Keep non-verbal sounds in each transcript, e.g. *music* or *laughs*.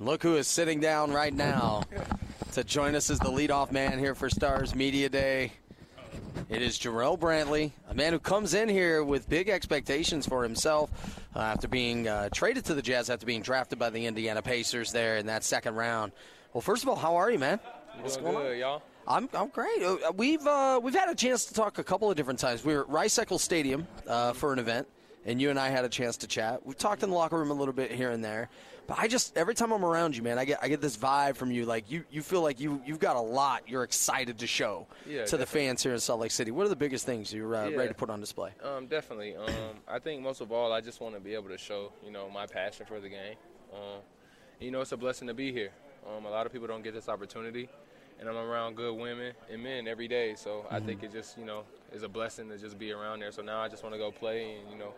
Look who is sitting down right now to join us as the leadoff man here for Stars Media Day. It is Jarrell Brantley, a man who comes in here with big expectations for himself uh, after being uh, traded to the Jazz after being drafted by the Indiana Pacers there in that second round. Well, first of all, how are you, man? What's going good, on? y'all? I'm, I'm great. Uh, we've uh, we've had a chance to talk a couple of different times. We were at Rice Eccles Stadium uh, for an event, and you and I had a chance to chat. We've talked in the locker room a little bit here and there, but I just every time I'm around you, man, I get I get this vibe from you. Like you, you feel like you you've got a lot. You're excited to show yeah, to the fans here in Salt Lake City. What are the biggest things you're uh, yeah. ready to put on display? Um, definitely. Um, I think most of all, I just want to be able to show you know my passion for the game. Um, you know, it's a blessing to be here. Um, a lot of people don't get this opportunity and I'm around good women and men every day. So mm-hmm. I think it just, you know, is a blessing to just be around there. So now I just want to go play and, you know,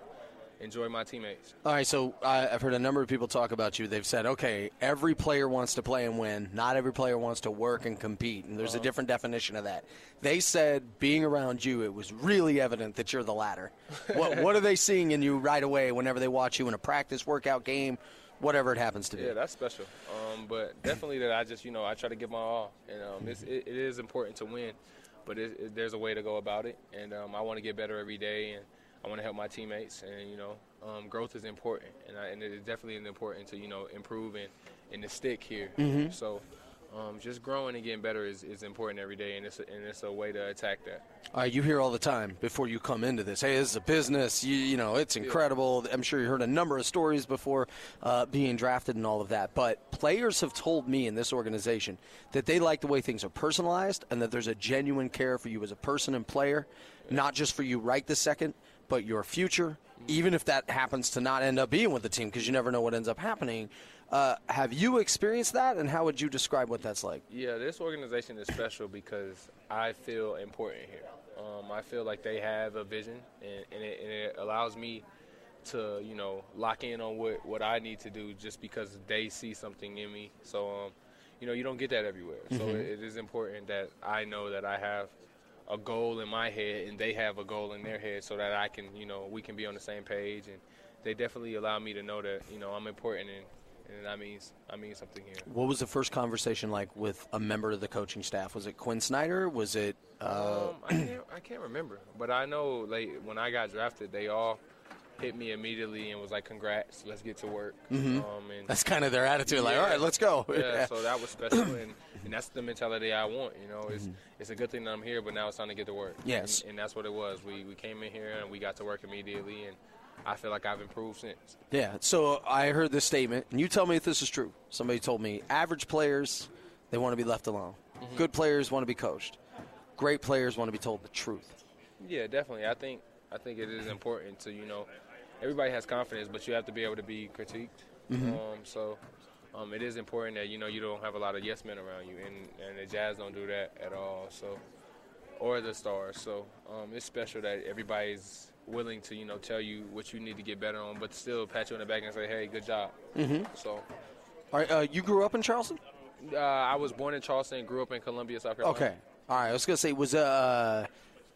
enjoy my teammates. All right, so uh, I've heard a number of people talk about you. They've said, okay, every player wants to play and win. Not every player wants to work and compete, and there's uh-huh. a different definition of that. They said, being around you, it was really evident that you're the latter. what, what are they seeing in you right away whenever they watch you in a practice, workout, game, whatever it happens to be. Yeah, that's special. Um, but definitely that I just you know I try to give my all, and um, it, it is important to win, but it, it, there's a way to go about it, and um, I want to get better every day, and I want to help my teammates, and you know um, growth is important, and, I, and it is definitely important to you know improve and, and to stick here. Mm-hmm. So um, just growing and getting better is, is important every day, and it's a, and it's a way to attack that. Uh, you hear all the time before you come into this. Hey, this is a business. You, you know, it's incredible. I'm sure you heard a number of stories before uh, being drafted and all of that. But players have told me in this organization that they like the way things are personalized and that there's a genuine care for you as a person and player, yeah. not just for you right this second, but your future. Even if that happens to not end up being with the team, because you never know what ends up happening. Uh, have you experienced that, and how would you describe what that's like? Yeah, this organization is special because I feel important here. Um, I feel like they have a vision, and, and, it, and, it, allows me to, you know, lock in on what, what I need to do just because they see something in me. So, um, you know, you don't get that everywhere. Mm-hmm. So it, it is important that I know that I have a goal in my head and they have a goal in their head so that I can, you know, we can be on the same page. And they definitely allow me to know that, you know, I'm important and and that means I mean something here. What was the first conversation like with a member of the coaching staff? Was it Quin Snyder? Was it? Uh... Um, I *clears throat* can't I can't remember, but I know like when I got drafted, they all hit me immediately and was like, "Congrats, let's get to work." Mm-hmm. Um, and that's kind of their attitude, yeah, like, "All right, let's go." Yeah, yeah. so that was special, and, and, that's the mentality I want. You know, it's mm-hmm. it's a good thing that I'm here, but now it's time to get to work. Yes, and, and that's what it was. We we came in here and we got to work immediately, and I feel like I've improved since. Yeah. So I heard this statement, and you tell me if this is true. Somebody told me average players they want to be left alone. Mm-hmm. Good players want to be coached. Great players want to be told the truth. Yeah, definitely. I think I think it is important to you know everybody has confidence, but you have to be able to be critiqued. Mm-hmm. Um, so um, it is important that you know you don't have a lot of yes men around you, and and the Jazz don't do that at all. So or the Stars. So um, it's special that everybody's willing to you know tell you what you need to get better on, but still pat you on the back and say, "Hey, good job." Mm-hmm. So, all right, uh, you grew up in Charleston. Uh, I was born in Charleston, grew up in Columbia, South Carolina. Okay, all right. I was gonna say, was uh,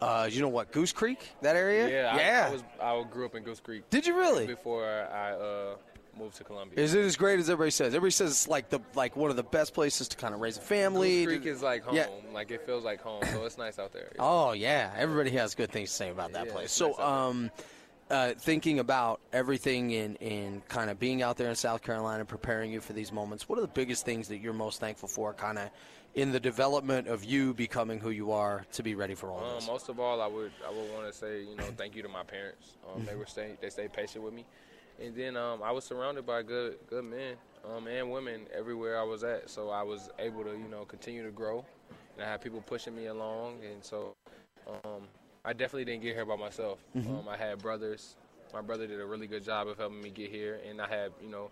uh, you know what, Goose Creek, that area? Yeah, yeah. I, I was. I grew up in Goose Creek. Did you really? Before I uh, moved to Columbia. Is it as great as everybody says? Everybody says it's like the like one of the best places to kind of raise a family. Goose Creek is like home. Yeah. Like it feels like home, so it's nice out there. *laughs* Oh yeah, everybody has good things to say about that yeah, place. So nice um. Uh, thinking about everything in, in kind of being out there in South Carolina, preparing you for these moments, what are the biggest things that you're most thankful for, kind of in the development of you becoming who you are to be ready for all um, this? Most of all, I would I would want to say you know thank you to my parents. Um. They were stay, they stayed patient with me, and then um, I was surrounded by good good men um, and women everywhere I was at. So I was able to you know continue to grow, and I had people pushing me along, and so um, I definitely didn't get here by myself. Mm-hmm. Um, I had brothers. My brother did a really good job of helping me get here, and I had you know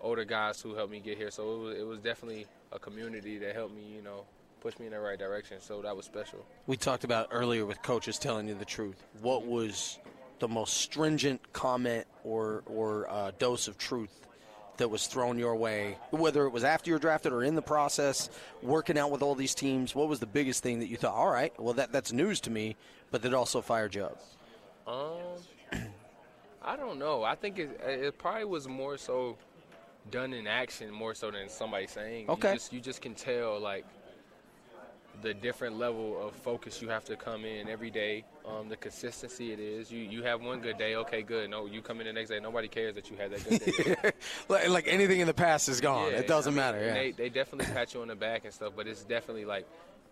older guys who helped me get here. So it was, it was definitely a community that helped me you know push me in the right direction. So that was special. We talked about earlier with coaches telling you the truth. What was the most stringent comment or or uh, dose of truth that was thrown your way, whether it was after you're drafted or in the process, working out with all these teams? What was the biggest thing that you thought, all right, well that that's news to me, but that also fired you up? Um, *clears throat* I don't know. I think it, it probably was more so done in action more so than somebody saying. Okay. You just, you just can tell like the different level of focus you have to come in every day. Um, the consistency it is. You you have one good day, okay, good. No, you come in the next day, nobody cares that you had that good day. *laughs* like, like anything in the past is gone. Yeah, it doesn't I mean, matter. Yeah. They, they definitely pat you on the back and stuff, but it's definitely like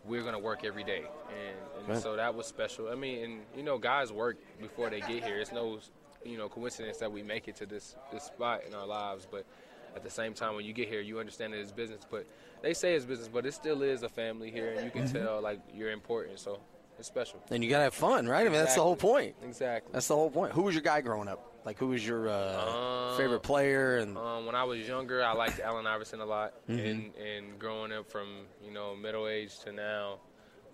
we're gonna work every day, and, and Right. so that was special. I mean, and you know, guys work before they get here. It's no, you know, coincidence that we make it to this this spot in our lives, but at the same time, when you get here, you understand that it's business. But they say it's business, but it still is a family here, and you can Mm-hmm. tell like you're important. So it's special. and you gotta have fun, right? I mean, that's the whole point. Exactly. That's the whole point. Who was your guy growing up? Like, who was your uh, Um, favorite player? And Um, when I was younger, I liked *coughs* Allen Iverson a lot, Mm-hmm. and and growing up from you know middle age to now,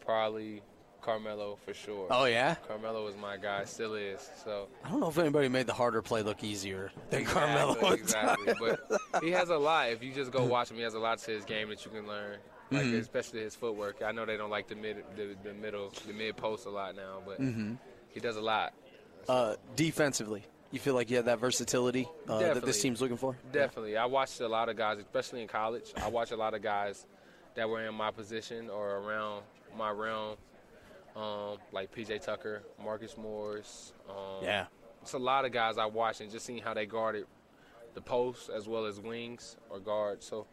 probably Carmelo for sure. oh yeah, Carmelo was my guy, still is. So I don't know if anybody made the harder play look easier than Carmelo. exactly, exactly. But he has a lot. If you just go *laughs* watch him, he has a lot to his game that you can learn. Like Mm-hmm. especially his footwork. I know they don't like the mid, the, the middle, the mid post a lot now, but Mm-hmm. he does a lot. uh, defensively, you feel like you have that versatility uh, that this team's looking for? Definitely. I watched a lot of guys, especially in college. I watched a lot of guys that were in my position or around my realm, um, like PJ Tucker, Marcus Morris. Um, Yeah. It's a lot of guys I watched and just seeing how they guarded the post as well as wings or guards. So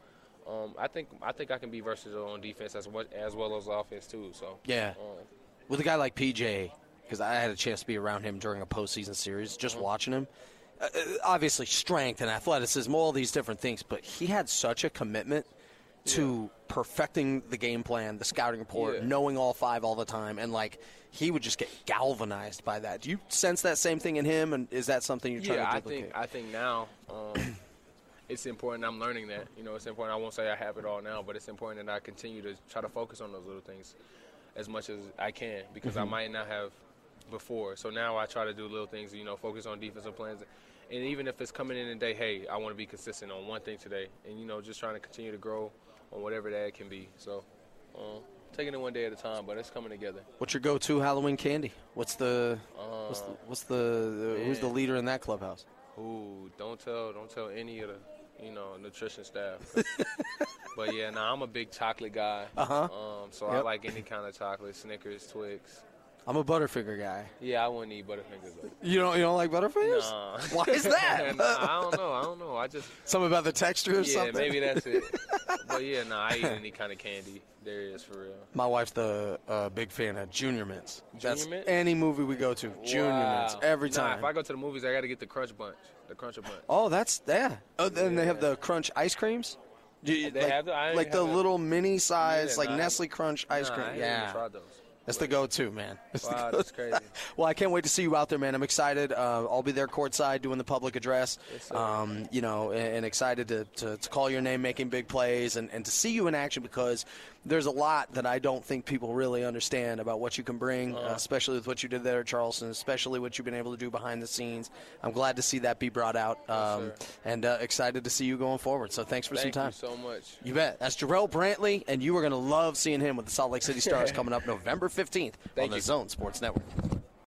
um, I think I think I can be versatile on defense as well as, well as offense too. So Yeah. um, With a guy like PJ, because I had a chance to be around him during a postseason series, just Uh-huh. watching him. Uh, uh, obviously, strength and athleticism, all these different things, but he had such a commitment to perfecting the game plan, the scouting report, Yeah. knowing all five all the time, and like he would just get galvanized by that. Do you sense that same thing in him, and is that something you're trying yeah, to I think I think now um, it's important. I'm learning that. You know, it's important. I won't say I have it all now, but it's important that I continue to try to focus on those little things as much as I can because Mm-hmm. I might not have before. So now I try to do little things. You know, focus on defensive plans. And even if it's coming in and day, hey, I want to be consistent on one thing today, and you know, just trying to continue to grow on whatever that can be. So, um, taking it one day at a time, but it's coming together. What's your go-to Halloween candy? What's the what's Uh, the, what's the, who's the leader in that clubhouse? Ooh, don't tell, don't tell any of the, you know, nutrition staff. *laughs* but yeah, nah, I'm a big chocolate guy. Uh-huh. Um, so I like any kind of chocolate, Snickers, Twix. I'm a Butterfinger guy. Yeah, I wouldn't eat Butterfingers. Though. You don't you don't like Butterfingers? Nah. Why is that? *laughs* Nah, I don't know. I don't know. I just Something about the texture or yeah, something? maybe that's it. *laughs* but yeah, nah, I eat any kind of candy. There is for real. My wife's the uh, big fan of Junior Mints. That's Junior Mints? any movie we go to, Junior Mints Wow. every Nah, time. if I go to the movies, I got to get the Crunch Bunch, the Cruncher Bunch. oh, that's yeah. Oh, then they have the Crunch ice creams. Do you- They like, have the- I like the little mini size, Yeah, like nah, Nestle Crunch ice Nah, cream. I yeah, tried those. That's the go-to, man. *laughs* That's Wow, that's crazy. *laughs* well, I can't wait to see you out there, man. I'm excited. Uh, I'll be there courtside doing the public address. Yes, um, you know, and, and excited to, to, to call your name, making big plays, and, and to see you in action because there's a lot that I don't think people really understand about what you can bring, uh, especially with what you did there at Charleston, especially what you've been able to do behind the scenes. I'm glad to see that be brought out, um, sir. and uh, excited to see you going forward. So thanks for Thank some time. Thank you so much. You bet. That's Jarrell Brantley, and you are going to love seeing him with the Salt Lake City *laughs* Stars coming up November 15th on Thank the. Zone Sports Network.